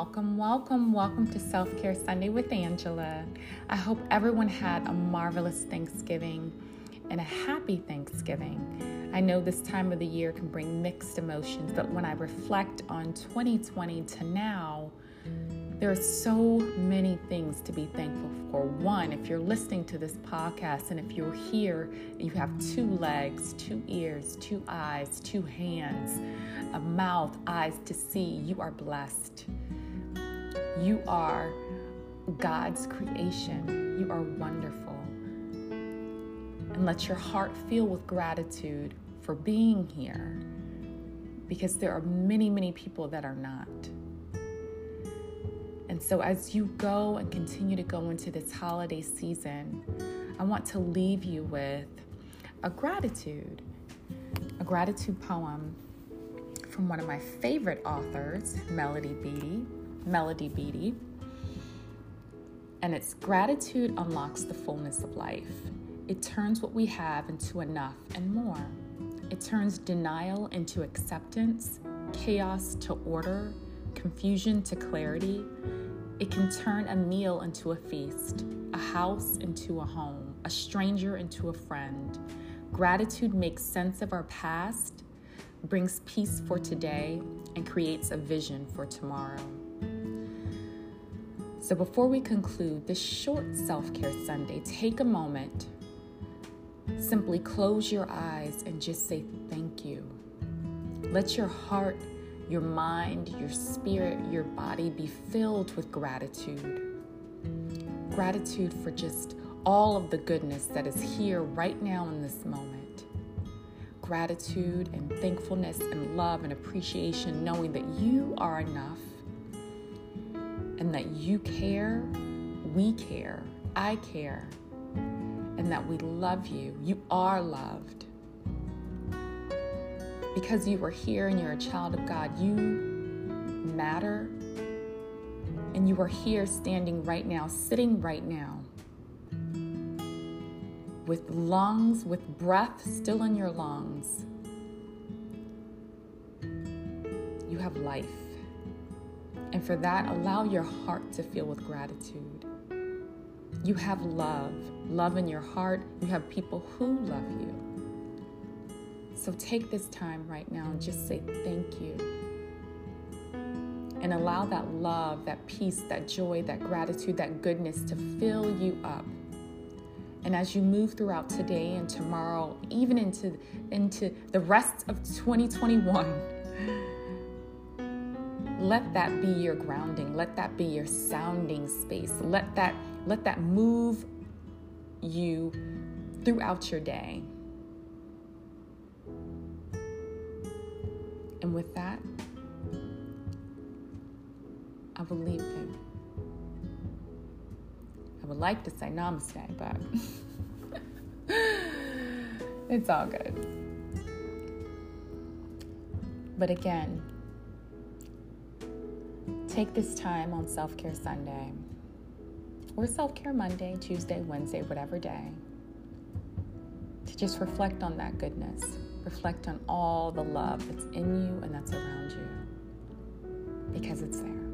welcome, welcome, welcome to Self Care Sunday with Angela. I hope everyone had a marvelous Thanksgiving and a happy Thanksgiving. I know this time of the year can bring mixed emotions, but when I reflect on 2020 to now, there are so many things to be thankful for. One, if you're listening to this podcast and if you're here, you have two legs, two ears, two eyes, two hands, a mouth, eyes to see, you are blessed. You are God's creation. You are wonderful. And let your heart fill with gratitude for being here because there are many, many people that are not. And so, as you go and continue to go into this holiday season, I want to leave you with a gratitude, a gratitude poem from one of my favorite authors, Melody Beattie. Melody Beattie. And it's gratitude unlocks the fullness of life. It turns what we have into enough and more. It turns denial into acceptance, chaos to order, confusion to clarity, it can turn a meal into a feast, a house into a home, a stranger into a friend. Gratitude makes sense of our past, brings peace for today, and creates a vision for tomorrow. So, before we conclude this short self care Sunday, take a moment. Simply close your eyes and just say thank you. Let your heart your mind, your spirit, your body be filled with gratitude. Gratitude for just all of the goodness that is here right now in this moment. Gratitude and thankfulness and love and appreciation, knowing that you are enough and that you care, we care, I care, and that we love you. You are loved because you are here and you're a child of God, you matter. And you are here standing right now, sitting right now, with lungs, with breath still in your lungs. You have life. And for that, allow your heart to fill with gratitude. You have love, love in your heart. You have people who love you. So take this time right now and just say thank you. And allow that love, that peace, that joy, that gratitude, that goodness to fill you up. And as you move throughout today and tomorrow, even into, into the rest of 2021, let that be your grounding. Let that be your sounding space. Let that, let that move you throughout your day. And with that, I will leave him. I would like to say namaste, but it's all good. But again, take this time on Self Care Sunday or Self Care Monday, Tuesday, Wednesday, whatever day, to just reflect on that goodness reflect on all the love that's in you and that's around you because it's there.